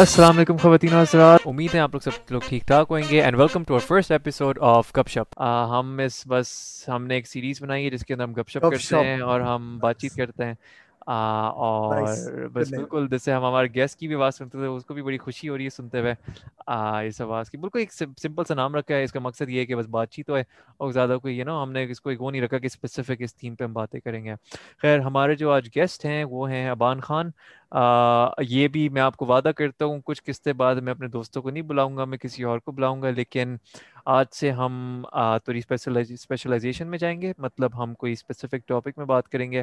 السلام علیکم خواتین حضرات امید ہے آپ لوگ سب لوگ ٹھیک ٹھاک ہوئیں گے and welcome to our first episode of گپ شپ ہم اس بس ہم نے ایک سیریز بنائی ہے جس کے اندر ہم گپ شپ کرتے ہیں اور ہم بات چیت کرتے ہیں اور بس بالکل جیسے ہم ہمارے گیسٹ کی بھی آواز سنتے تھے اس کو بھی بڑی خوشی ہو رہی ہے سنتے ہوئے اس آواز کی بالکل ایک سمپل سا نام رکھا ہے اس کا مقصد یہ ہے کہ بس بات چیت ہوئے اور زیادہ کوئی یو نو ہم نے اس کو ایک وہ نہیں رکھا کہ اسپیسیفک اس تھیم پہ ہم باتیں کریں گے خیر ہمارے جو آج گیسٹ ہیں وہ ہیں ابان خان یہ بھی میں آپ کو وعدہ کرتا ہوں کچھ قسطیں بعد میں اپنے دوستوں کو نہیں بلاؤں گا میں کسی اور کو بلاؤں گا لیکن آج سے ہم تھوڑی اسپیشلائزیشن میں جائیں گے مطلب ہم کوئی اسپیسیفک ٹاپک میں بات کریں گے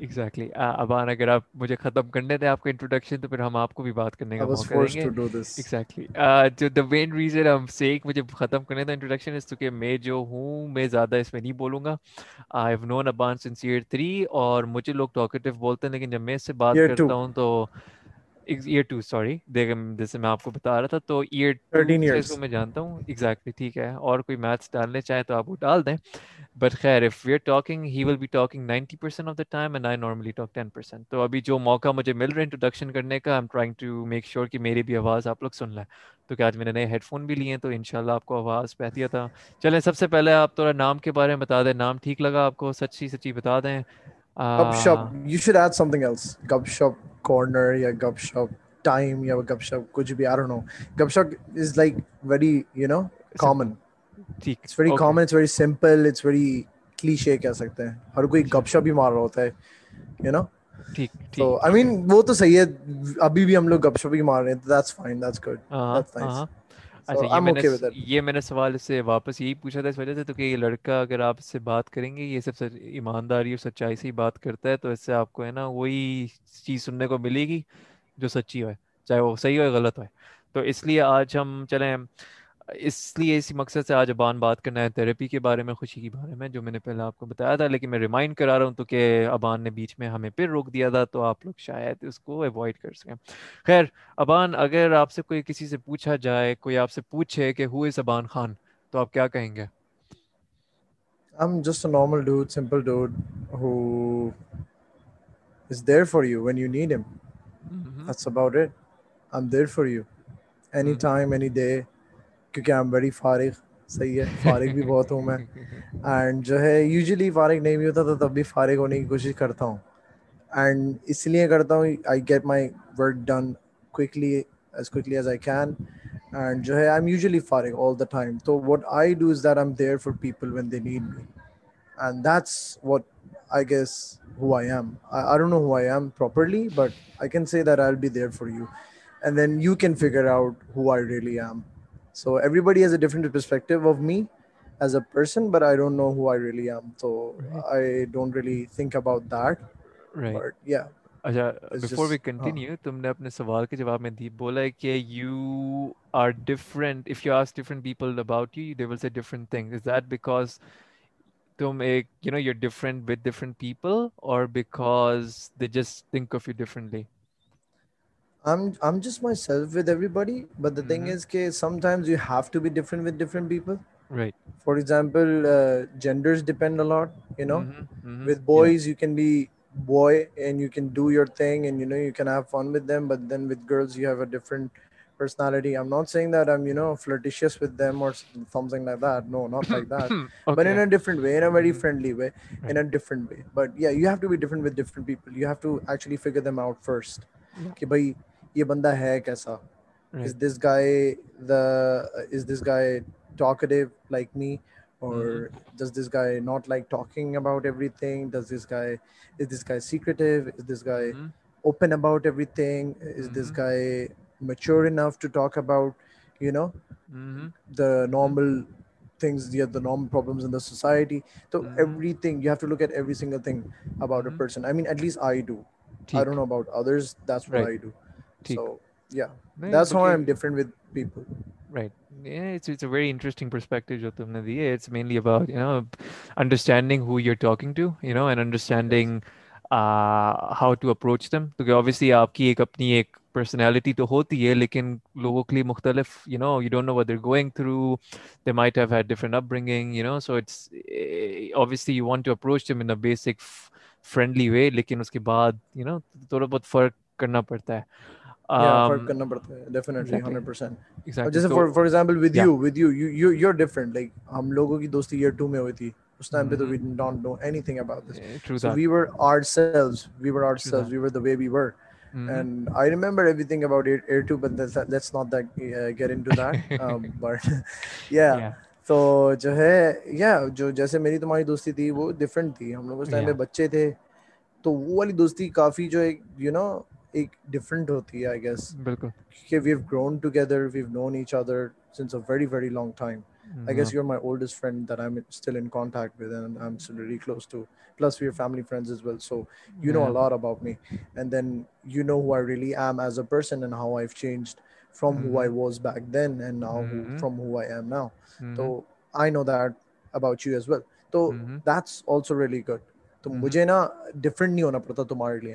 ایگزیکٹلی ابان اگر آپ مجھے ختم کرنے دیں آپ کو انٹروڈکشن تو پھر ہم آپ کو بھی بات کرنے کرنے کا موقع دیں گے ایگزیکٹلی جو جو دا مین ریزن ہم مجھے ختم تھا انٹروڈکشن اس اس میں میں میں ہوں زیادہ نہیں بولوں گا I have known ابان since year three اور مجھے لوگ ٹاکٹیو بولتے ہیں لیکن جب میں اس سے بات کرتا ہوں تو ایئر ٹو سوری دیکھ جیسے میں آپ کو بتا رہا تھا تو ایئر ٹو میں جانتا ہوں ایگزیکٹلی ٹھیک ہے اور کوئی میتھس ڈالنے چاہے تو آپ وہ ڈال دیں بٹ خیر if we are talking he will be talking ninety percent of the time and I normally talk ten percent تو ابھی جو موقع مجھے مل رہا ہے انٹروڈکشن کرنے کا I am trying to make sure کہ میری بھی آواز آپ لوگ سن لیں تو کہ آج میں نے نئے ہیڈ فون بھی لیے ہیں تو ان شاء اللہ آپ کو آواز بہتیا تھا چلیں سب سے پہلے آپ تھوڑا نام کے بارے میں بتا دیں نام ٹھیک لگا آپ کو سچی سچی بتا دیں گپ شپ you should add something else گپ شپ کارنر یا گپ شپ ٹائم یا گپ شپ کچھ بھی آئی ڈونٹ نو گپ شپ is like very you know common یہ لڑکا اگر آپ اس سے بات کریں گے یہ سب ایمانداری اور سچائی سے تو اس سے آپ کو ہے نا وہی چیز سننے کو ملے گی جو سچی ہو چاہے وہ صحیح ہو غلط ہو اس لیے آج ہم چلے اس لیے اسی مقصد سے آج ابان بات کرنا ہے تھیراپی کے بارے میں خوشی کے بارے میں جو میں نے پہلے آپ کو بتایا تھا لیکن میں ریمائنڈ کرا رہا ہوں تو کہ ابان نے بیچ میں ہمیں پھر روک دیا تھا تو آپ لوگ شاید اس کو اوائڈ کر سکیں خیر ابان اگر آپ سے کوئی کسی سے پوچھا جائے کوئی آپ سے پوچھے کہ ہو از ابان خان تو آپ کیا کہیں گے any Mm-hmm. day. کیونکہ آئی ایم ویری فارغ صحیح ہے فارغ بھی بہت ہوں میں اینڈ جو ہے یوزلی فارغ نہیں بھی ہوتا تو تب بھی فارغ ہونے کی کوشش کرتا ہوں اینڈ اس لیے کرتا ہوں I get my work done کو ایز کو ایز آئی کین اینڈ جو ہے آئی ایم یوزلی فارغ آل دا ٹائم تو what I do is that I am there for people when they need me and that's what I guess who I am I know who I am properly but I can say that I be there for you and then you can figure out who I really M so every is a a different perspective of me person but I don't know M تو اپنے سوال کے جواب میں دی بولا کہ for example genders no boys you can your things with them اور ڈیفرنٹ وے فیگرس یہ بندہ ہے کیسا is this guy the is this guy talkative like me اور does this guy not like talking about everything does this guy is this guy secretive is this guy open about everything is this guy mature enough to talk about you know the normal things یا the normal problems in the society تو everything you have to look at every single thing about a person I mean at least I do I don't about others that's what I do تو ہوتی ہے لیکن لوگوں کے لیے تھوڑا بہت فرق کرنا پڑتا ہے تو جو ہے بچے تھے تو وہ والی دوستی کافی جو ہے یو نو تو مجھے نا نہیں ہونا پڑتا تمہارے لیے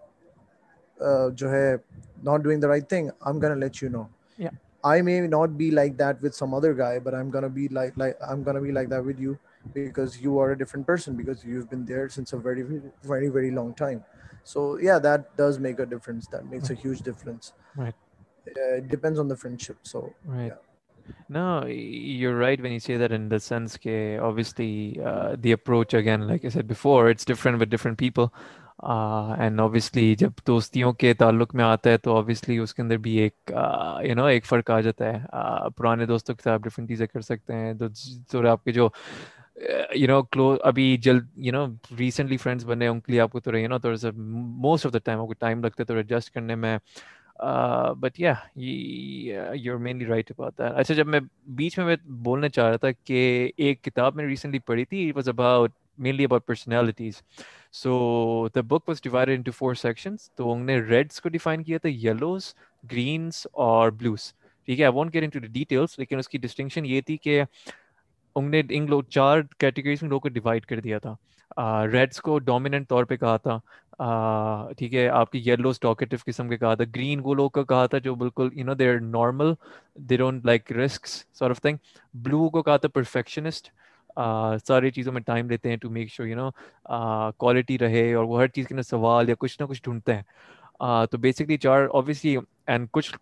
جو ہے not doing the right thing I am can let you know I may not be like that with some other guy but I am can be like I am can be like that with you because you are a different person because you have been there since a very very very long time so yeah that does make a difference that makes a huge difference depends on the friendship so no you right when you see that in the sense کے obviously the approach again like it before it's different with different people and obviously جب دوستیوں کے تعلق میں آتا ہے تو obviously اس کے اندر بھی ایک یو نو ایک فرق آ جاتا ہے پرانے دوستوں کے ساتھ آپ ڈفرینٹ چیزیں کر سکتے ہیں تو تھوڑا آپ کے جو یو نو کلو ابھی جلد یو نو ریسنٹلی فرینڈس بنے ان کے لیے آپ کو تھوڑا یو نو تھوڑا سا موسٹ آف دا ٹائم آپ کو ٹائم لگتا ہے تھوڑا ایڈجسٹ کرنے میں but yeah mainly right about that اچھا جب میں بیچ میں میں بولنا چاہ رہا تھا کہ ایک کتاب میں ریسنٹلی پڑھی تھی was about mainly about personalities so the was divide تو انہوں نے ڈیوائڈ کر دیا تھا ریڈس کو ڈومیننٹ طور پہ کہا تھا ٹھیک ہے آپ کی یلوز قسم کے کہا تھا گرین وہ لوگ کا کہا تھا جو بالکل normal they don't like risk blue کو کہا تھا پرفیکشنسٹ ساری چیزوں میں ٹائم دیتے ہیں to make sure you know quality رہے اور وہ ہر چیز کے نا سوال یا کچھ نہ کچھ ڈھونڈتے ہیں تو بیسکلی چار اوبیسلی اینڈ کچھ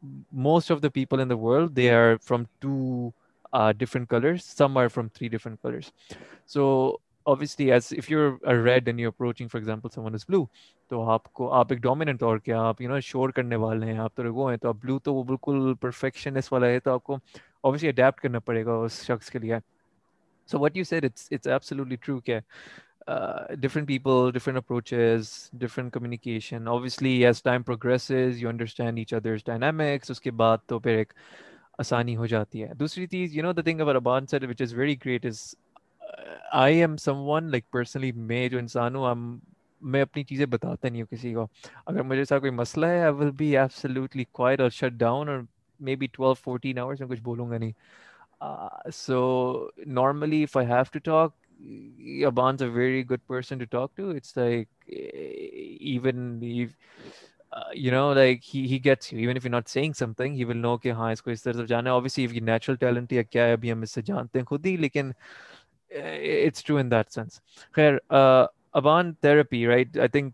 most of the people in the world they are from two different colours some are from three different colours so obviously as if you red and you approaching for example is blue تو آپ کو آپ ایک dominant اور کیا آپ you نو شور کرنے والے ہیں آپ تو وہ ہیں تو آپ بلو تو وہ بالکل پرفیکشنس والا ہے تو آپ کو اوبیسلی اڈیپٹ کرنا پڑے گا اس شخص کے لیے so what you said it's it's certainly true کہ different people different approaches different communication as time obviously you understand each others dynamics اس کے بعد تو پھر ایک آسانی ہو جاتی ہے دوسری چیز you know the thing over ابان set which is very great is I am someone like personally میں جو انسان ہوں میں اپنی چیزیں بتاتا نہیں ہوں کسی کو اگر مجھے ساتھ کوئی مسئلہ ہے آئی ول بی اور شٹ ڈاؤن اور maybe twelve fourteen hours میں کچھ بولوں گا نہیں so normally ابانس a very good person to talk to it's like even you know like he gets if not seeing something he will know کہ ہاں اس کو اس طرح سے جانے اوبیس کی نیچرل ٹیلنٹ یا کیا ہے ابھی ہم اس سے جانتے ہیں خود ہی لیکن it's true in that sense خیر ابان therapy right I think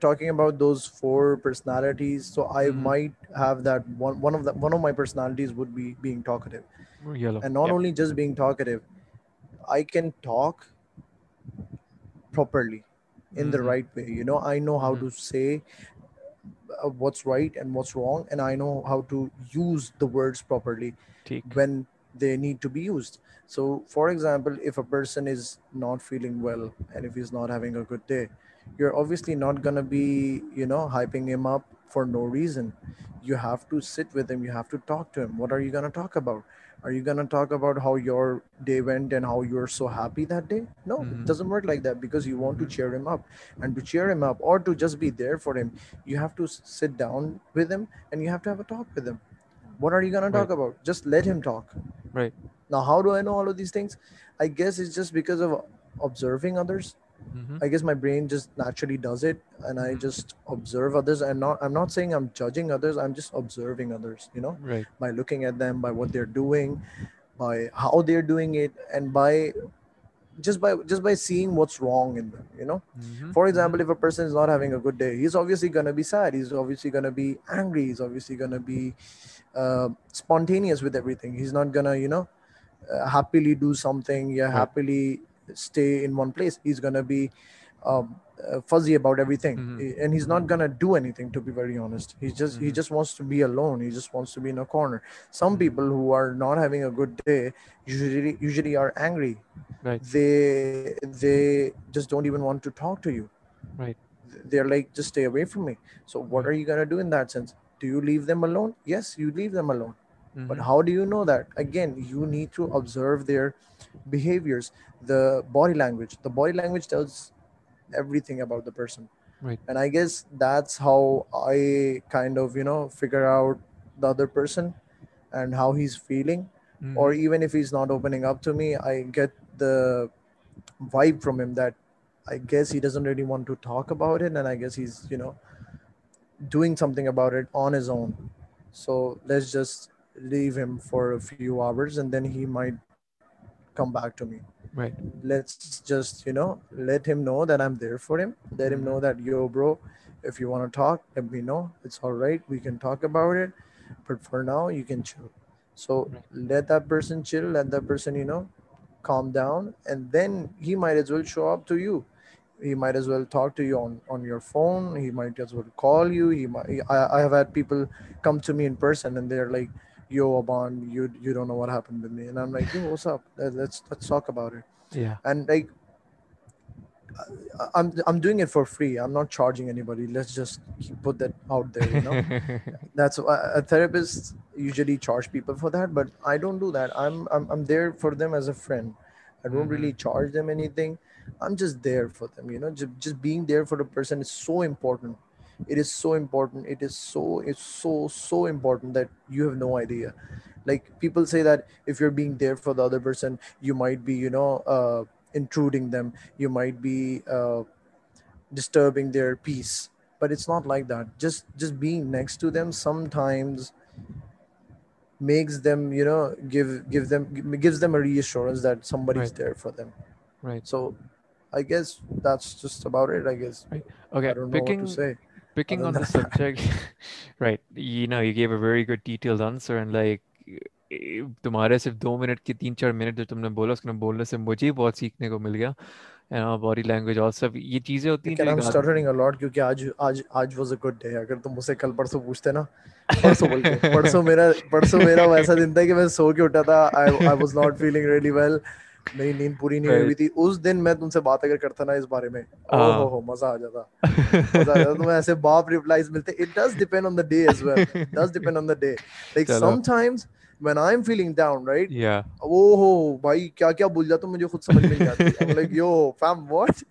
talking about those four personalities know how to see what's wrong I know how to usually Wade they need to be use so for ایگزامپلسن is not feeling valid nothing You're obviously not going to be, hyping him up for no reason. You have to sit with him. You have to talk to him. What are you going to talk about? Are you going to talk about how your day went and how you're so happy that day? No, it mm-hmm. doesn't work like that, because you want to mm-hmm. cheer him up, and to cheer him up or to just be there for him, you have to sit down with him and you have to have a talk with him. What are you going to talk about? Just let him talk. Right. Now, how do I know all of these things? I guess it's just because of observing others. Mm-hmm. I guess my brain just naturally does it, and mm-hmm. I just observe others. I'm not. I'm not saying I'm judging others. I'm just observing others. You know, right. by looking at them, by what they're doing, by how they're doing it, and by just by just by seeing what's wrong in them. You know, mm-hmm. for example, if a person is not having a good day, he's obviously gonna be sad. He's obviously gonna be angry. He's obviously gonna be uh, spontaneous with everything. He's not gonna, you know, uh, happily do something. Yeah, right. happily. stay in one place. He's going to be um, uh, fuzzy about everything. Mm -hmm. And he's not going to do anything, to be very honest. He just, mm -hmm. he just wants to be alone. He just wants to be in a corner. Some mm -hmm. people who are not having a good day usually, usually are angry. Right. They, they just don't even want to talk to you. Right. They're like, just stay away from me. So what right. are you going to do in that sense? Do you leave them alone? Yes, you leave them alone. Mm -hmm. But how do you know that? Again, you need to observe their behaviors, the body language. The body language tells everything about the person. Right. And I guess that's how I kind of, figure out the other person and how he's feeling. Mm. Or even if he's not opening up to me, I get the vibe from him that I guess he doesn't really want to talk about it. And I guess he's, doing something about it on his own. So let's just leave him for a few hours and then he might come back to me. Right. Let's just, let him know that I'm there for him. Let him know that, yo, bro, if you want to talk, let me know. It's all right. We can talk about it. But for now, you can chill. So let that person chill. Let that person, calm down. And then he might as well show up to you. He might as well talk to you on your phone. He might as well call you. I have had people come to me in person and they're like, for them as and really charging فورسنٹنٹ It is so important. It's so important that you have no idea. Like, people say that if you're being there for the other person, you might be, uh, intruding them. You might be uh, disturbing their peace, but it's not like that. Just being next to them sometimes makes them, gives them a reassurance that somebody's there for them. Right. So I guess that's just about it. Right. Okay. I don't know what to say. picking on the subject right you know you gave a very good detailed answer and like تمہارے صرف دو minute کے تین چار minute جو تم نے بولا اس نے بولنے سے مجھے بہت سیکھنے کو مل گیا باڈی لینگویج اور سب یہ چیزیں ہوتی ہیں کہ ام سٹرٹرنگ ا لٹ کیونکہ اج اج اج واز ا گڈ ڈے اگر تم مجھ سے کل پرسوں پوچھتے نا پرسوں بول کے پرسوں میرا پرسوں میرا ویسا دن تھا کہ میں سو کے اٹھا تھا I was not feeling really well میری نیند پوری نہیں ہوئی تھی اس دن میں تم سے بات اگر کرتا نا اس بارے میں مزہ آ جاتا ایسے باپ ریپلائز ملتے when I'm feeling down, right? Yeah. Oh, oh bhai, kya kya bol jata mujhe khud samajh mein I'm like, yo, fam, what?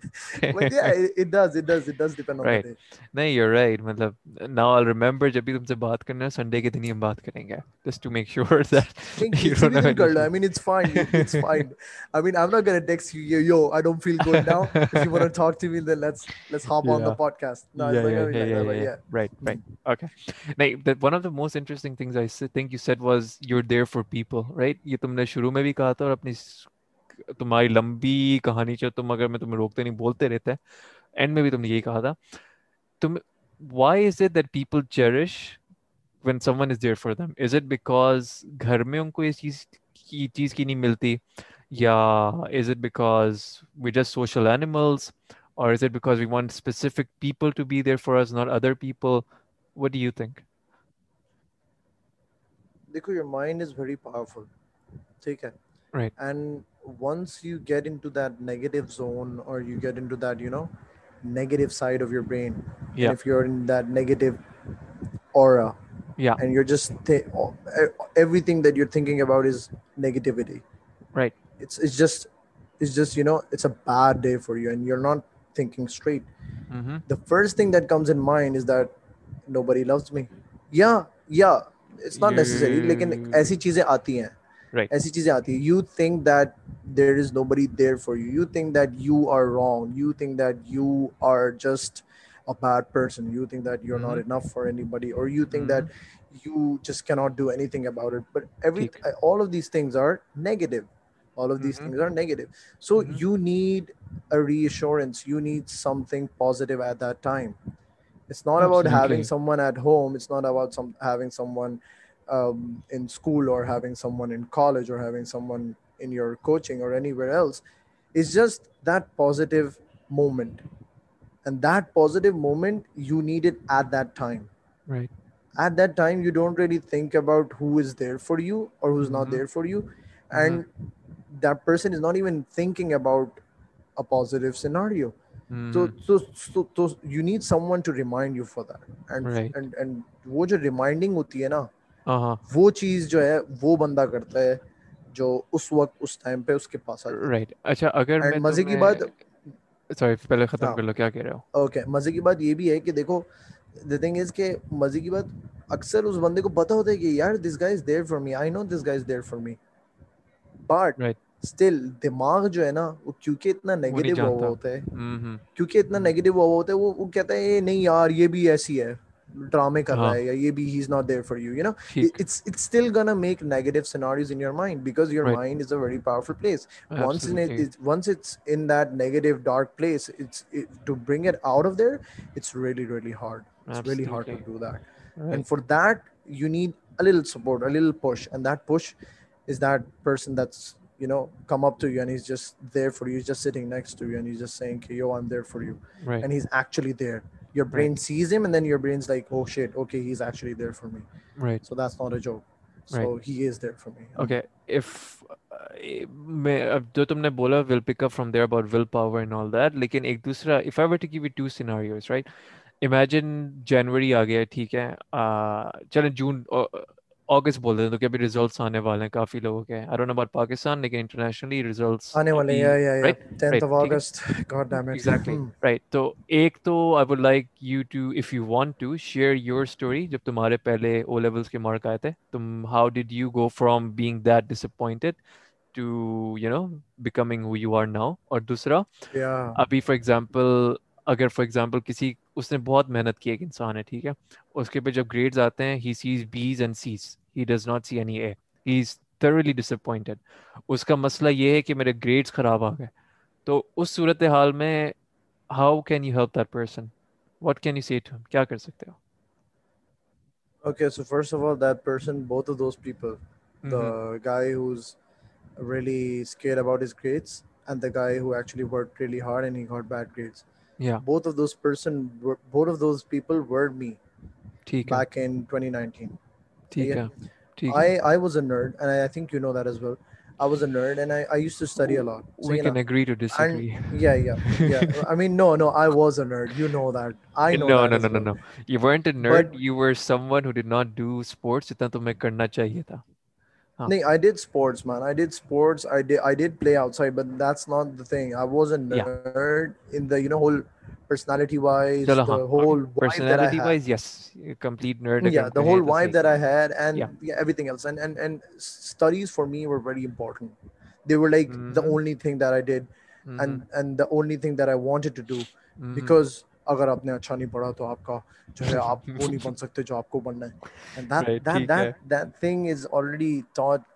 but yeah, it, it does, it does, it does depend on right. the day. No, you're right. Matlab, now I'll remember jab bhi tumse baat karna hai, Sunday ke din hi hum baat karenge. Just to make sure that you don't have kar I mean, it's fine. It's fine. I mean, I'm not going to text you, yo, I don't feel good now. If you want to talk to me, then let's let's hop yeah. on the podcast. No, yeah, it's yeah, like, yeah, yeah, yeah, yeah, yeah. Right, right. Okay. Now, the, one of the most interesting things I think you said was you're your for people right یہ تم نے شروع میں بھی کہا تھا اور اپنی تمہاری لمبی کہانی چاہ تم اگر میں تمہیں روکتے نہیں بولتے رہتا ہے اینڈ میں بھی تم تم نے یہی کہا تھا why is is it that people when someone there for them is it because گھر میں ان کو اس چیز کی چیز کی نہیں ملتی یا is it because we just social animals اور is it because we want specific people people to be there for is not other what do you think دیکھو your mind is very powerful ٹھیک ہے right and once you get into that negative zone اور you get into that you know negative side of your brain if you are in that negative اور and your just everything that you thinking about is negativity right it's it's just it's just you know it's a bad day for you and you are not thinking straight the first thing that comes in mind is that nobody loves me yeah yeah it's not لیکن ایسی چیزیں آتی ہیں ایسی چیزیں آتی ہیں you you you you you you you you think think think think that that that that there there is nobody for are are are wrong just bad person not enough for any اور you you think that just کی not do anything about it but every all all of of these these things things are are negative negative so you need reassurance you need something positive at that time It's not Absolutely. About having someone at home. It's not about having someone um, in school, or having someone in college, or having someone in your coaching or anywhere else. It's just that positive moment. And that positive moment, you need it at that time. Right. At that time, you don't really think about who is there for you or who's not mm-hmm. there for you. Mm-hmm. And that person is not even thinking about a positive scenario. تو you you need someone to remind for وہ وہ وہ جو جو جو reminding ہوتی ہے uh-huh. ہے ہے نا چیز بندہ کرتا اس اس اس وقت ٹائم پہ کے پاس رائٹ اچھا اگر مزے کی بات سوری پہلے ختم ہاں. کر لو کیا کہہ رہے ہو اوکے مزے کی بات یہ بھی ہے کہ دیکھو دی تھنگ از کہ مزے کی بات اکثر اس بندے کو پتہ ہوتا ہے کہ یار this guy guy is is there there for for me I know this guy guy still دماغ جو ہے نا وہ کیونکہ اتنا نیگیٹو ہوا ہوتا ہے کیونکہ اتنا نیگیٹو ہوا ہوتا ہے وہ وہ کہتا ہے نہیں یار یہ بھی ایسی ہے ڈرامے کر رہا ہاں۔ ہے یا یہ بھی ہی is not there for you you know it's it's still gonna make negative scenarios in your mind because your mind is a very powerful place once in it once it's in that negative dark place it's to bring it out of there it's really really hard it's really hard to do that and for that you need a little support a little push and that push is that person that's you up to to and right جنوری آ گیا ٹھیک ہے اگست بول دیں تو کہ ابھی ریزلٹس آنے والے ہیں کافی لوگوں کے آئی ڈونٹ اباؤٹ پاکستان لیکن انٹرنیشنلی ریزلٹس آنے والے ہیں یا یا یا 10th of august god damn it exactly right تو ایک تو I would like you to if you want to share your story جب تمہارے پہلے او لیولز کے مارک آئے تھے تم how did you go from being that disappointed to you know becoming who you are now اور دوسرا ابھی فار ایگزامپل اگر فار ایگزامپل کسی اس نے بہت محنت کی ایک انسان ہے ٹھیک ہے اس کے پہ جب گریڈز آتے ہیں he Cs Bs and Cs he does not see any A he is thoroughly disappointed اس کا مسئلہ یہ ہے کہ میرے گریڈس خراب آ گئے تو اس صورت حال میں how can you help that person what can you see to کیا کر سکتے ہو okay so first of all that person both of those people the guy who is really scared about his grades and the guy who actually work really hard and he got bad grades یا both of those person both of those people word me ٹھیک back in twenty nineteen ٹھیک ہے ٹھیک ہے I I was a nerd and I think you know that us well I was a nerd and I I used to study a lot we can agree to disagree yeah یا yeah I mean no no I was a nerd you know that I know know know know no you weren't a nerd you were someone who did not do sports اتنا تو میں کرنا چاہیے تھا ہاں۔ نہیں I did sports man I did sports I did play outside but that's not the thing I was a nerd in the you know whole personality wise, Chalo, the whole vibe personality that I wise, yes, complete nerd. Yeah, the whole vibe the that I had, and yeah. Yeah, everything else, and and and studies for me were very important. They were like mm-hmm. the only thing that I did, mm-hmm. and and the only thing that I wanted to do, mm-hmm. because اگر آپ نے اچھا نہیں پڑھا تو آپ کا جو ہے آپ وہ نہیں بن سکتے جو آپ کو بننا ہے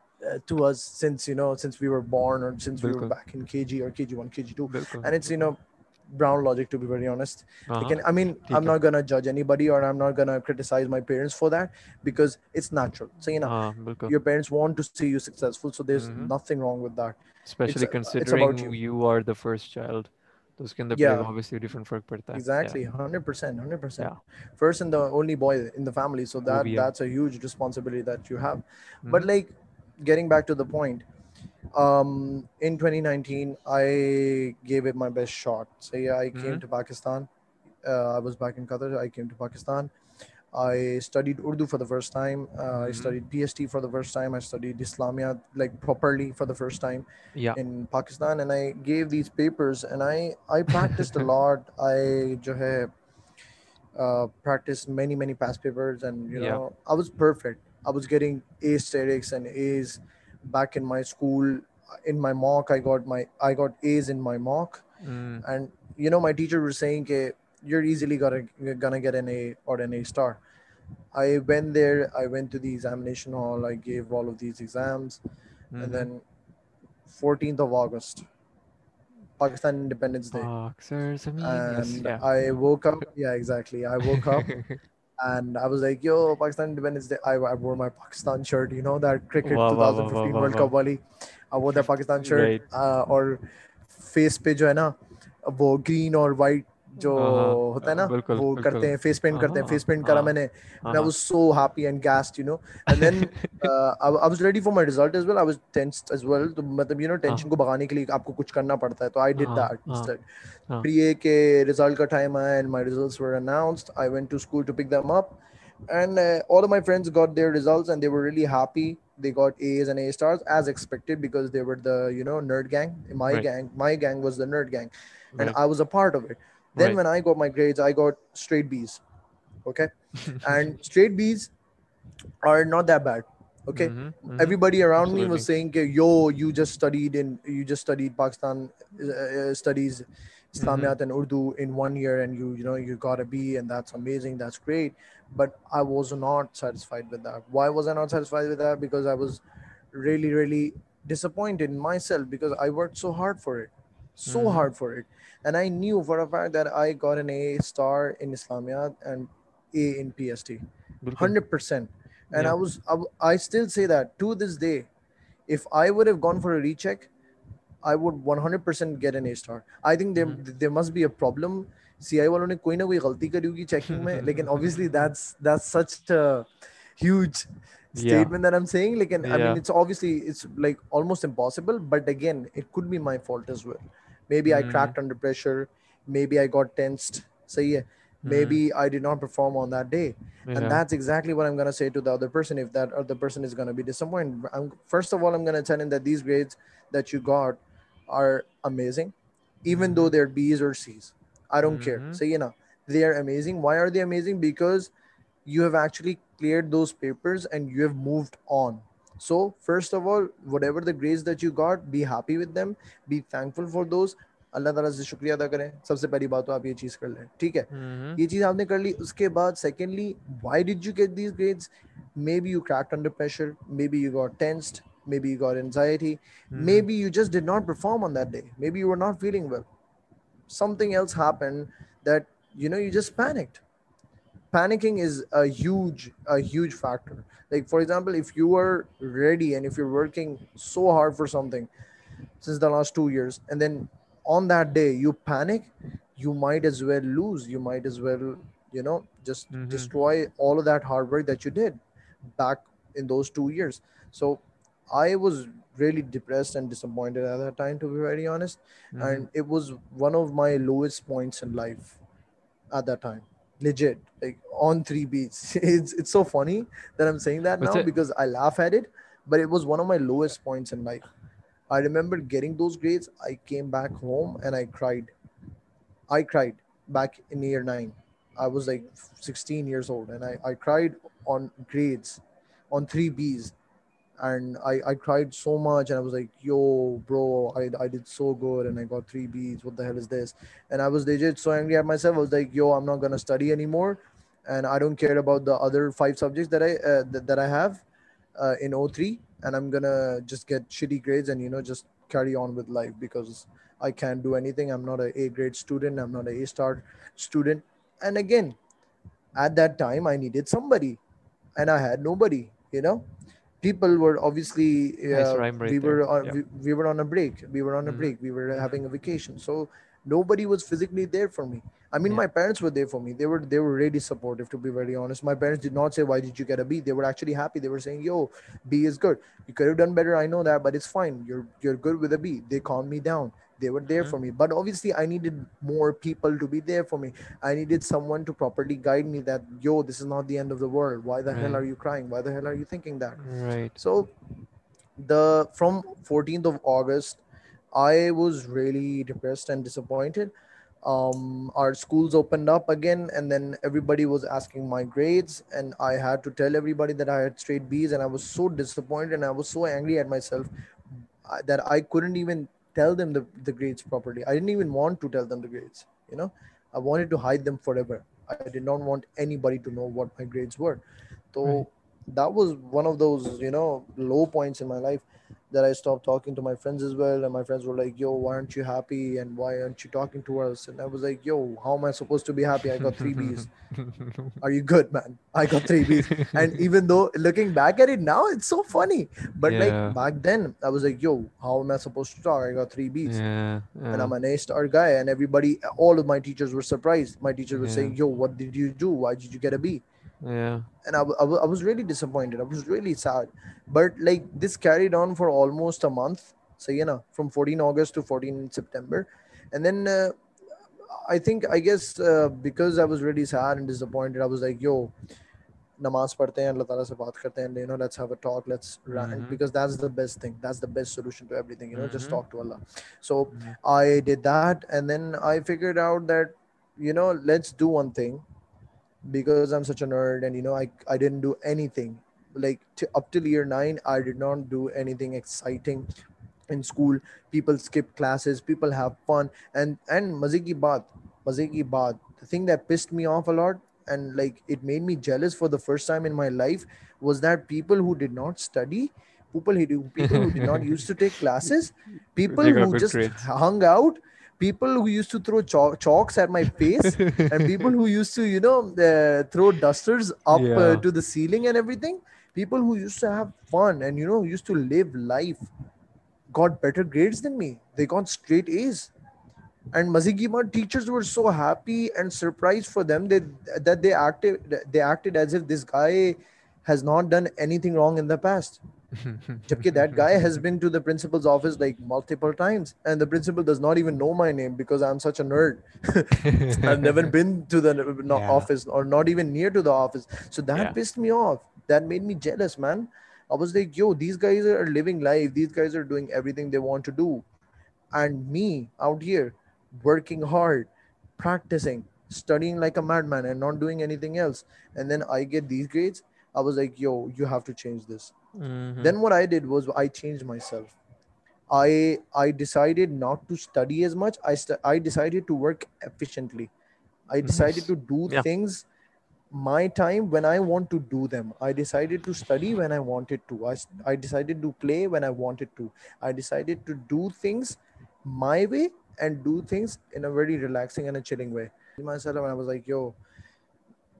to us since you know since we were born or since we were back in kg or kg1 kg2 and it's you know brown logic to be very honest لیکن I main I am not گنا جج anybody اور I am not gonna criticise my parents for that because it's natural صحیح نا your parents want to see you successful so there is nothing wrong with that especially considering you are the first child تو اس کے اندر پھر obviously different فرق پڑتا ہے exactly 100% 100% first and the only boy in the family so that that's a huge responsibility that you have but mm-hmm. like getting back to the point um, in 2019, I gave it my best shot. So yeah, I mm-hmm. came to Pakistan. Uh, I was back in Qatar. I came to Pakistan. I studied Urdu for the first time. Uh, mm-hmm. I studied PST for the first time. I studied Islamia like properly for the first time yeah. in Pakistan. And I gave these papers and I, I practiced a lot. I jo hai, uh, practiced many, many past papers and, you yeah. know, I was perfect. I was getting A statics and A's. Mm-hmm. back in my school in my mock i got my i got a's in my mock mm. and you know my teacher was saying that you're easily gonna gonna get an a or an a star i went there i went to the examination hall i gave all of these exams mm-hmm. and then 14th of august pakistan independence day Boxers, I mean, and yes, yeah. i woke up yeah exactly i woke up face پہ جو ہے نا وہ green اور جو ہاں، ہاں، ہوتا ہے نا وہ کرتے ہیں فیس فیس پینٹ پینٹ کرتے ہیں ہاں، کرا میں نے تو uh, تو مطلب کو کو بھگانے کے لیے آپ کچھ کرنا پڑتا ہے پھر یہ کہ کا آیا then when گروٹ base are not the bad everybody Pakistan and I knew for a fact that I got an A star in اسلامیات and A in P S T hundred percent and I was I still see that to this day if I would have gone for a recheck I would one hundred percent get an A star I think they must be a problem C I والوں نے کوئی نہ کوئی غلطی کری ہوگی checking میں لیکن obviously that's that's such huge statement that am seeing لیکن I mean it's obviously it's like almost impossible but again it could be my fault as well Maybe I mm-hmm. cracked under pressure. Maybe I got tensed. Mm-hmm. Maybe I did not perform on that day. And that's exactly what I'm going to say to the other person. If that other person is going to be disappointed, first of all, I'm going to tell him that these grades that you got are amazing, even mm-hmm. though they're B's or C's. I don't care. So, you know, they are amazing. Why are they amazing? Because you have actually cleared those papers and you have moved on. So first of all whatever the grades that you got be happy with them be thankful for those اللہ تعالیٰ سے شکریہ ادا کریں سب سے پہلی بات تو آپ یہ چیز کر لیں ٹھیک ہے یہ چیز آپ نے کر لی اس کے بعد secondly why did you get these grades maybe you cracked under pressure maybe you got tensed maybe you got anxiety maybe you just did not perform on that day maybe you are not feeling well something else happen that you know you just panicked panicking is a huge factor. Like, for example, if you are ready and if you're working so hard for something since the last 2 years, and then on that day you panic, you might as well lose. You might as well, just mm-hmm. destroy all of that hard work that you did back in those 2 years. So I was really depressed and disappointed at that time, to be very honest. Mm-hmm. And it was one of my lowest points in life at that time. Getting I back home and I'd I'd back near nine I was like اسٹنی مورڈ I don't about other five subjects there I ہین O three and I get grades and you know just life because I can do egg I not گریٹین M not a student and again at them very and I had no very you know vacation so nobody was fickly there for me parents were formed ready supports They were there for mm-hmm. me, but obviously I needed more people to be there for me. I needed someone to properly guide me that, yo, this is not the end of the world. Why the hell are you crying? Why the hell are you thinking that? Right. So from 14th of August, I was really depressed and disappointed. Um, our schools opened up again, and then everybody was asking my grades, and I had to tell everybody that I had straight B's, and I was so disappointed and I was so angry at myself uh, that I couldn't even tell them grades pride for it want to know what my grade was one of this points that I stopped talking to my friends as well. And my friends were like, yo, why aren't you happy? And why aren't you talking to us? And I was like, yo, how am I supposed to be happy? I got three Bs. Are you good, man? I got three Bs. And even though looking back at it now, it's so funny. But yeah. like back then, I was like, yo, how am I supposed to talk? I got three Bs. Yeah. Yeah. And I'm an A-star guy. And everybody, all of my teachers were surprised. My teachers were yeah. saying, yo, what did you do? Why did you get a B? Yeah. yeah and I, I, I was really disappointed i was really sad but like this carried on for almost a month so you know from 14 august to 14 september and then uh, i think i guess uh, because i was really sad and disappointed i was like yo نماز پڑھتے ہیں اللہ تعالیٰ سے بات کرتے ہیں you know, let's have a talk let's rant because that's the best thing that's the best solution to everything you know just talk to Allah so I did that and then I figured out that you know let's do one thing اپلر نائنگز مزے کی بات مزے کی بات پی off and like it made me jealous for the first time was there people who D peoples people پیپلائز form not doing wrong Jabki that guy has been to the principal's office like multiple times, and the principal does not even know my name because I'm such a nerd. I've never been to the office or not even near to the office. So that pissed me off. That made me jealous, man. I was like, yo, these guys are living life. These guys are doing everything they want to do. And me out here working hard, practicing, studying like a madman and not doing anything else. And then I get these grades. I was like, yo, you have to change this. Mm-hmm. Then what I did was I changed myself. I decided not to study as much. I decided to work efficiently. I mm-hmm. decided to do things my time when I want to do them. I decided to study when I wanted to. I decided to play when I wanted to. I decided to do things my way and do things in a very relaxing and a chilling way. Myself, and I was like, yo,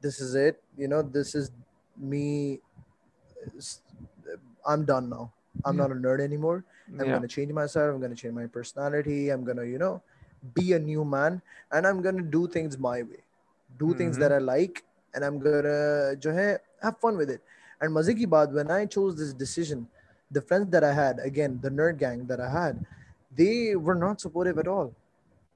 this is it. You know, this is me I'm done now. I'm yeah. not a nerd anymore. I'm yeah. gonna change myself. I'm gonna change my personality. I'm gonna, you know, be a new man and I'm gonna do things my way. Do mm-hmm. things that I like and I'm gonna jo hai, have fun with it. And Maziki Bad, when I chose this decision, the friends that I had, again, the nerd gang that I had, they were not supportive at all.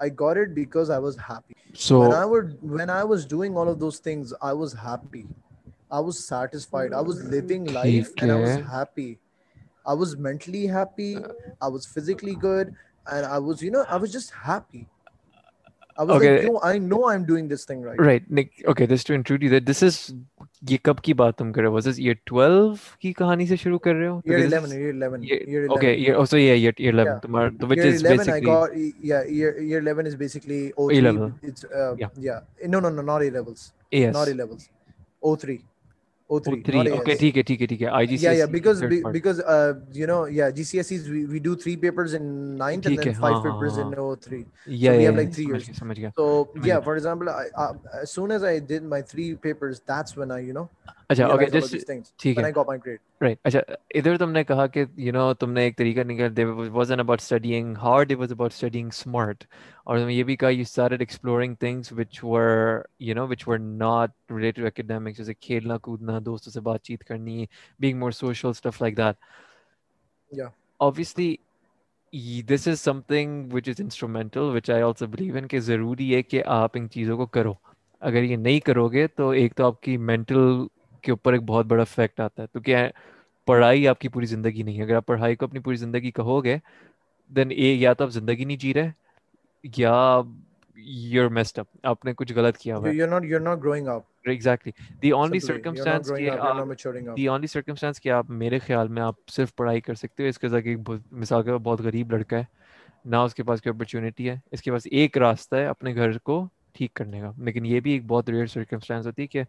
I got it because I was happy. So when I would, when I was doing all of those things, I was happy. I was satisfied. I was living life and I was happy. I was mentally happy. I was physically good. And I was, you know, I was just happy. I was okay. like, no, I know I'm doing this thing right. Right, Nick. Okay, just to intrude you, that this is ये कब की बात तुम कर रहे हो? Was this year 12 की कहानी से शुरू कर रहे हो? Year 11, year 11. Okay, year, also yeah, year, year 11. Yeah. Tumhar, which year is 11, basically... I got, yeah, year, year 11 is basically O3. A-level. It's, uh, yeah. yeah. No, no, no, not A-levels. Yes. Not A-levels. O3. ٹھیک ہے ٹھیک ہے ٹھیک ہے کھیلنا کودنا دوستوں سے بات چیت کرنی being more social this is is something which which instrumental I also believe in کہ ضروری ہے کہ آپ ان چیزوں کو کرو اگر یہ نہیں کرو گے تو ایک تو آپ کی مینٹل کے اوپر ایک بہت بڑا فیکٹ آتا ہے تو کیا پڑھائی آپ کی پوری زندگی نہیں ہے اگر آپ پڑھائی کو اپنی پوری زندگی کہو گے دین اے یا تو آپ زندگی نہیں جی رہے یا اپ آپ نے کچھ غلط کیا میرے خیال میں آپ صرف پڑھائی کر سکتے ہو اس کے ذریعے مثال کے بہت غریب لڑکا ہے نہ اس کے پاس کوئی اپرچونیٹی ہے اس کے پاس ایک راستہ ہے اپنے گھر کو ٹھیک کرنے کا لیکن یہ بھی ایک بہت ریئر سرکمسٹانس ہوتی ہے کہ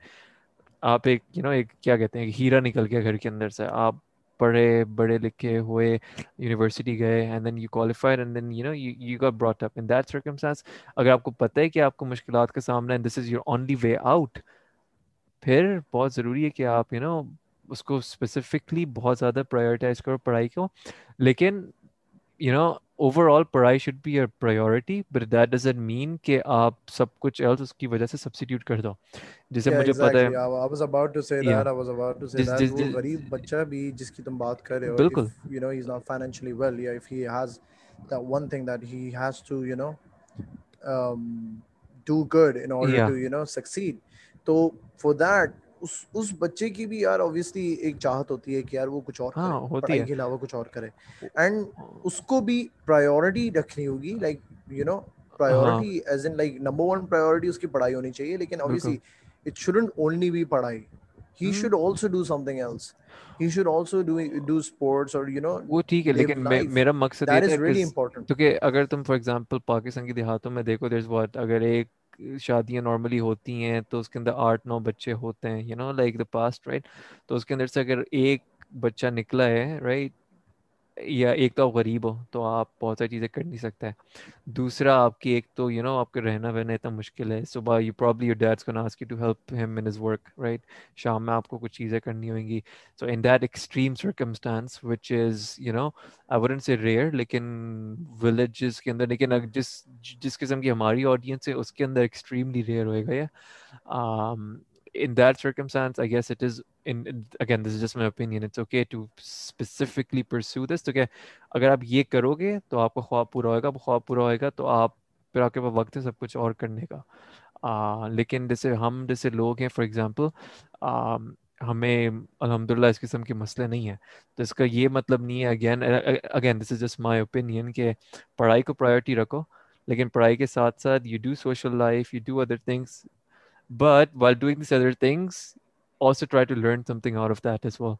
آپ ایک یو نو ایک کیا کہتے ہیں ہیرا نکل گیا گھر کے اندر سے آپ پڑھے بڑے لکھے ہوئے یونیورسٹی گئے and then you qualified and then you know you got brought up in that circumstance اگر آپ کو پتہ ہے کہ آپ کو مشکلات کا سامنا ہے this is your only way out پھر بہت ضروری ہے کہ آپ یو نو اس کو اسپیسیفکلی بہت زیادہ پرائیورٹائز کرو پڑھائی کو لیکن یو نو اوور آل پڑھائی should be a priority but that doesn't mean کہ آپ سب کچھ ایلس اس کی وجہ سے سبسٹیوٹ کر دو جسے مجھے پتا ہے غریب بچہ بھی جس کی تم بات کر رہے ہو بالکل you know he is not financially well یا if he has that one thing that he has to you know do good in order to you know succeed تو فار دیٹ اس اس بچے کی بھی یار اوبیسلی ایک چاہت ہوتی ہے کہ یار وہ کچھ اور ہاں، کرے ہوتی ہے کے علاوہ کچھ اور کرے اینڈ اس کو بھی پرائیورٹی رکھنی ہوگی like you know priority as in like number one priority اس کی پڑھائی ہونی چاہیے لیکن اوبیسلی اٹ شوڈنٹ اونلی بھی پڑھائی ہی should also do something else he should also do do sports اور یو نو وہ ٹھیک ہے لیکن میرا مقصد یہ ہے کہ اگر تم فار ایگزامپل پاکستان کے دیہاتوں میں دیکھو دیئر از واٹ اگر ایک شادیاں نارملی ہوتی ہیں تو اس کے اندر آٹھ نو بچے ہوتے ہیں you know like the past right تو اس کے اندر سے اگر ایک بچہ نکلا ہے رائٹ یا ایک تو آپ غریب ہو تو آپ بہت ساری چیزیں کر نہیں سکتے دوسرا آپ کی ایک تو یو نو آپ کا رہنا وہنا اتنا مشکل ہے صبح یو پرابلی یور ڈیڈس کو ناسکی to help him is work right شام میں آپ کو کچھ چیزیں کرنی ہوئیں گی so in that extreme circumstance which is you know awareness a rare لیکن ولیجز کے اندر لیکن جس جس قسم کی ہماری آڈینس ہے اس کے اندر ایکسٹریملی ریئر ہوئے گا یہ in that circumstance, I guess it is in again this is just my opinion. It's okay to specifically pursue this. تو کیا اگر آپ یہ کرو گے تو آپ کا خواب پورا ہوئے گا خواب پورا ہوئے گا تو آپ پھر آپ کے پاس وقت ہے سب کچھ اور کرنے کا لیکن جیسے ہم جیسے لوگ ہیں فار ایگزامپل ہمیں الحمد للہ اس قسم کے مسئلے نہیں ہیں تو اس کا یہ مطلب نہیں ہے again again this is just my opinion کہ پڑھائی کو پرائیورٹی رکھو لیکن پڑھائی کے ساتھ ساتھ you do social life you do other things But while doing these other things, also try to learn something out of that as well.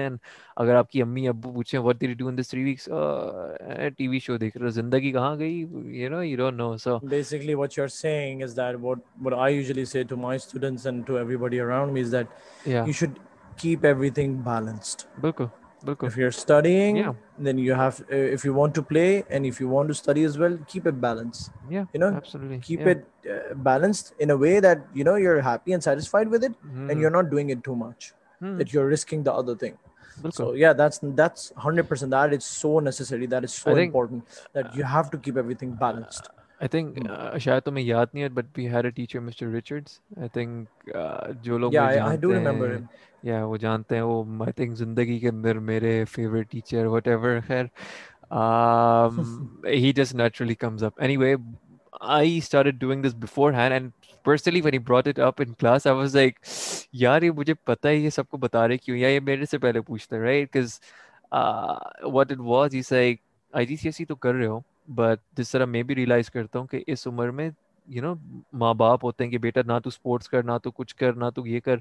Then اگر آپ کی امی ابو پوچھیں what there do in this 3 weeks TV show دیکھ رہے ہو زندگی کہاں گئی you know you don't know so basically what you are saying is that what what I usually say to my students and to everybody around me is that you should keep everything balanced بالکل بالکل if you are studying then you have if you want to play and if you want to study as well keep it balance you know absolutely keep it balanced in a way that you know you are happy and satisfied with it and you are not doing it too much that you are risking the other thing شاید تمہیں یاد نہیں ہے but we a teacher mister I think جو لوگ یا وہ جانتے ہیں وہ آئی تھنک زندگی کے اندر میرے فیوریٹ ٹیچر وٹ ایور خیر he just naturally comes up anyway I start doing this beforehand and personally when brought it up in class I was like یار یہ مجھے پتا ہے یہ سب کو بتا رہے کیوں یا یہ میرے سے پہلے پوچھتا what it was like I G C S C تو کر رہے ہو بٹ جس طرح میں بھی ریئلائز کرتا ہوں کہ اس عمر میں یو نو ماں باپ ہوتے ہیں کہ بیٹا نہ تو اسپورٹس کر نہ تو کچھ کر نہ تو یہ کر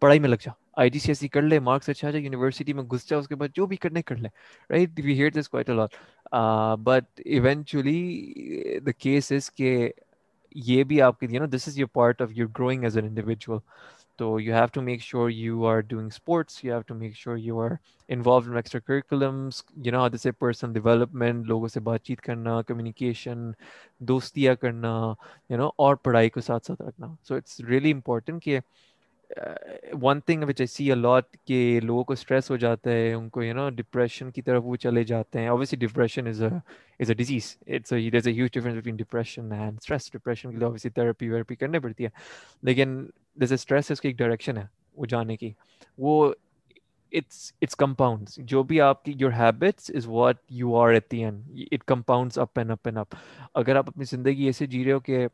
پڑھائی میں لگ جا آئی جی سی ایس سی کر لے مارکس اچھا جا یونیورسٹی میں گھس جا اس کے بعد جو بھی کرنے کر لے right we hate this a lot but eventually the case is کہ یہ بھی آپ کے know this is your part of your growing as an individual تو you have to make sure you are doing sports you have to make sure you involved involve extra curriculums you know جیسے personal development لوگوں سے بات چیت کرنا communication دوستیاں کرنا you know اور پڑھائی کو ساتھ ساتھ رکھنا سو اٹس ریئلی امپورٹنٹ کہ one thing which I see a lot کہ لوگوں کو اسٹریس ہو جاتا ہے ان کو یو نو ڈپریشن کی طرف وہ چلے جاتے ہیں obviously depression is a is a disease depression and stress depression کے لیے اوبیسلی تھراپی ویراپی کرنی پڑتی ہے لیکن درز اے اسٹریس اس کی ایک ڈائریکشن ہے وہ جانے کی وہ اٹس اٹس کمپاؤنڈ جو بھی آپ کی your habits is what you are at the end it compounds up and up and up اگر آپ اپنی زندگی ایسے جی رہے ہو کہ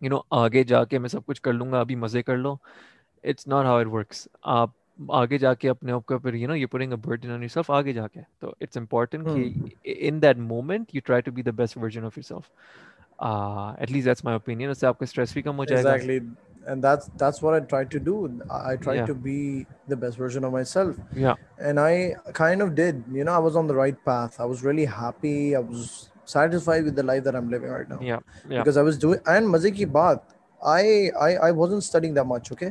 یو نو آگے جا کے میں سب کچھ کر لوں گا ابھی مزے کر لو it's not how it works آپ آگے جا کے اپنے آپ کے اوپر you know you putting a burden on yourself آگے جا کے تو اٹس امپورٹنٹ کہ in that moment you try to be the best version of yourself at least that's my opinion اس سے آپ کا اسٹریس بھی کم ہو جائے گا exactly and that's that's what I try to do I try to be the best version of myself yeah and I kind of did you know I was on the right path I was really happy I was satisfied with the life that I am living right now yeah because I was doing and مزے کی بات I I I wasn't studying the much okay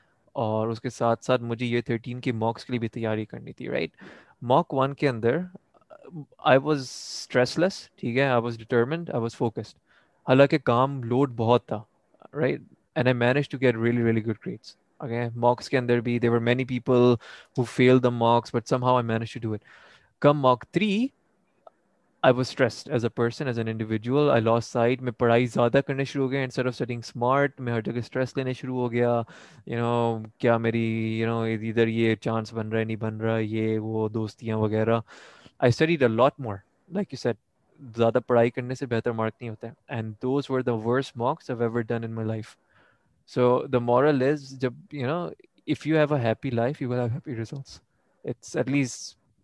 اور اس کے ساتھ ساتھ مجھے یہ تھرٹین کے ماکس کے لیے بھی تیاری کرنی تھی رائٹ ماک ون کے اندر آئی واز اسٹریس لیس ٹھیک ہے I was determined I was focused حالانکہ کام لوڈ بہت تھا right and I manage to get really really good again mocks کے اندر بھی there were many people who fail the mocks but somehow I manage to do it come mock three I was stressed as a person as an individual I lost side میں پڑھائی زیادہ کرنے شروع ہو گیا انسٹ آف اسٹڈنگ اسمارٹ میں ہر جگہ اسٹریس لینے شروع ہو گیا یو نو کیا میری یو نو ادھر یہ چانس بن رہا ہے نہیں بن رہا یہ وہ دوستیاں وغیرہ I study the lot more like you said زیادہ پڑھائی کرنے سے بہتر مارک نہیں ہے and those were the worst marks ever done in my life so the moral is جب you know if you have a happy life you happy results it's at least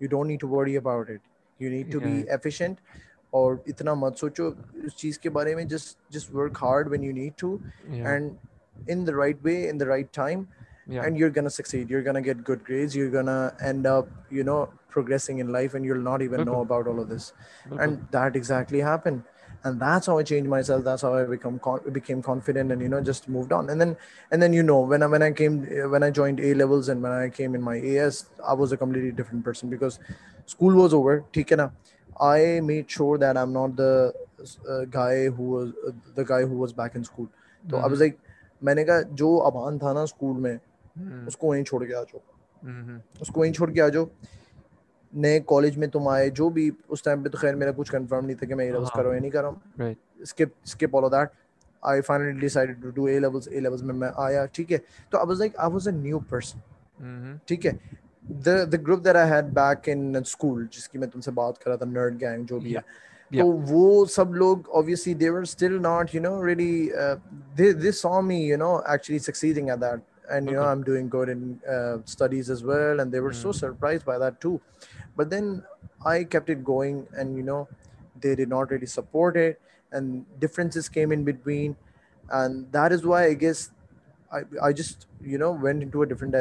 you don't need to worry about it you need to be efficient اور اتنا مت سوچو اس چیز کے بارے میں جس جس work hard when you need to and in the right way in the right time and you gonna succeed you gonna get good grades you gonna end up you know progressing in life and you will not even know about all of this and that exactly happen جو آبان تھا نا school میں نئے college میں تم آئے جو بھی اس ٹائم پہ تو خیر میرا کچھ کنفرم نہیں تھا کہ میں اے لیولس کر رہا ہوں یا نہیں کر رہا ہوں skip skip all of that I finally decided to do A levels A levels میں میں آیا ٹھیک ہے تو I was like I was a new person ٹھیک ہے the the group that I had back in school جس کی میں تم سے بات کر رہا تھا نرڈ گینگ جو بھی ہے تو وہ سب لوگ obviously they were still not you know really they they so me you know actually succeeding at that and okay. you know i'm doing good in uh, studies as well and they were mm. so mm-hmm۔ surprised by that too but then keep going no there not supportive that is why guess no وینٹرنٹ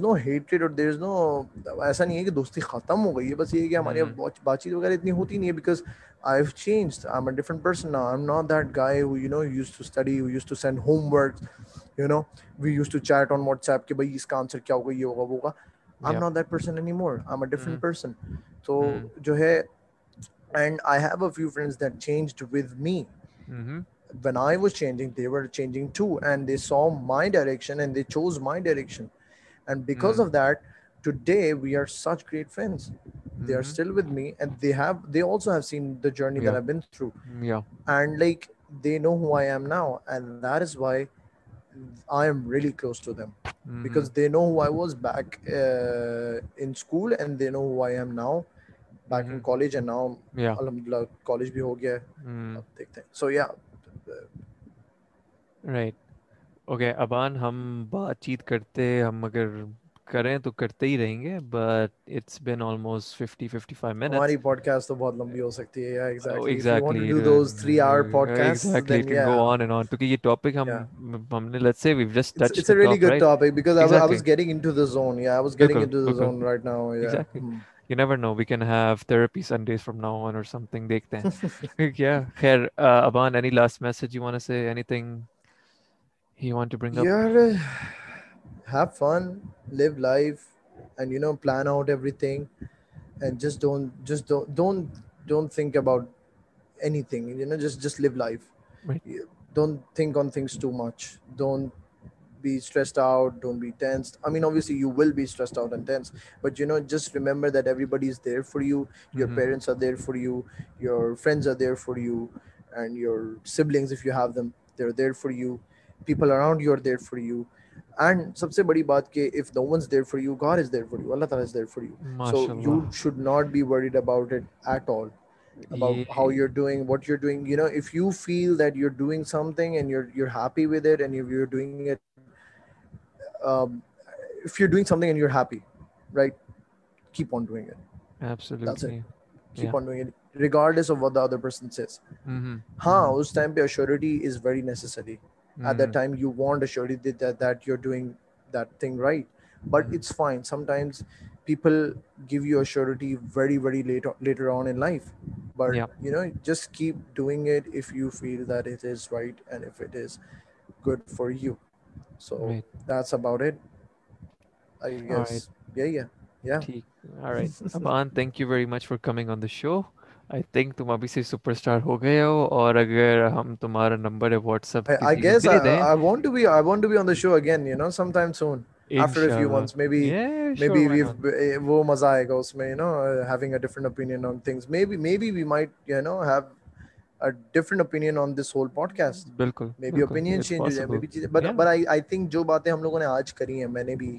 no head اور ایسا نہیں ہے کہ دوستی ختم ہو گئی ہے بس یہ کہ ہماری بات چیت وغیرہ اتنی ہوتی نہیں ہے بکازیڈ ہوم ورک you know we use to chat on WhatsApp کہ بھائی اس کا آنسر کیا ہوگا یہ ہوگا وہ ہوگا I am not that person any more I am a different person تو جو ہے and I have a few friends that changed with me when I was changing they were changing too and they saw my direction and they choose my direction and because of that today we are such great friends they are still with me and they have they also have scene the journey that have been through and like they know who I am now and that is why so yeah ہم بات چیت کرتے ہم اگر کریں تو کرتے ہی رہیں گے but it's been almost minute ہماری پوڈ کاسٹ تو بہت لمبی ہو سکتی ہے have fun, live life, and plan out everything, and just don't think about anything. Just live life. Right. Don't think on things too much. Don't be stressed out. Don't be tensed. I mean, obviously you will be stressed out and tense, but just remember that everybody is there for you. Your mm-hmm. parents are there for you. Your friends are there for you, and your siblings, if you have them, they're there for you. People around you are there for you. And سب سے بڑی بات کہ if no ones there for you God is there for you اللہ تعالی is there for you so you should not be worried about it at all about how you are doing what you are doing you know if you feel that you are doing something and you you are happy with it and you are doing it if you are doing something and you are happy right keep on doing it absolutely keep on doing it regard of what the other person says ہاں اس time پہ assurity is very necessary mm. at that time you want assuredly that, that, that you're doing that thing right but mm. it's fine sometimes people give you a surety very very later later on in life but yeah. you know just keep doing it if you feel that it is right and if it is good for you so right. that's about it i guess right. yeah yeah yeah all right aban thank you very much for coming on the show I I I I think تم ابھی سے superstar ہو ہو گئے اور اگر ہم تمہارا نمبر ہے what's guess want want to to be be be be be be on on the show again you you you know know know some time soon after a a few months me me me me we we وہ مزہ آئے گا اس میں having different opinion things might have جو باتیں ہم لوگوں نے آج کری ہیں میں نے بھی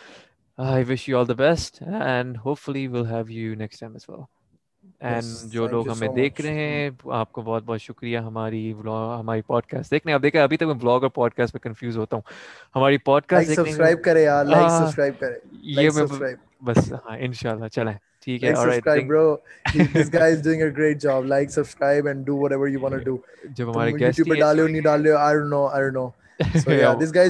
I wish you you all the best and hopefully we'll well. have next time as جو لوگ ہمیں دیکھ رہے ہیں آپ کو بہت بہت شکریہ ہماری ہماری پوڈ کاسٹ دیکھنے آپ دیکھیں ابھی تک میں بلاگ اور پوڈ کاسٹ کنفیوز ہوتا ہوں ہماری پوڈ کاسٹ سبسکرائب یہ میں بس ہاں چلیں ٹھیک ہے جب ہمارے گیسٹ ڈالو ڈالو نہیں آئی چلے گریٹ نو میں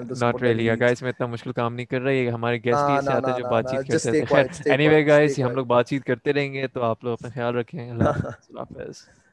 اتنا کام نہیں کر رہی ہے ہمارے گیس آتے ہیں جو بات چیت ہم لوگ بات چیت کرتے رہیں گے تو آپ لوگ اپنا خیال رکھیں اللہ حافظ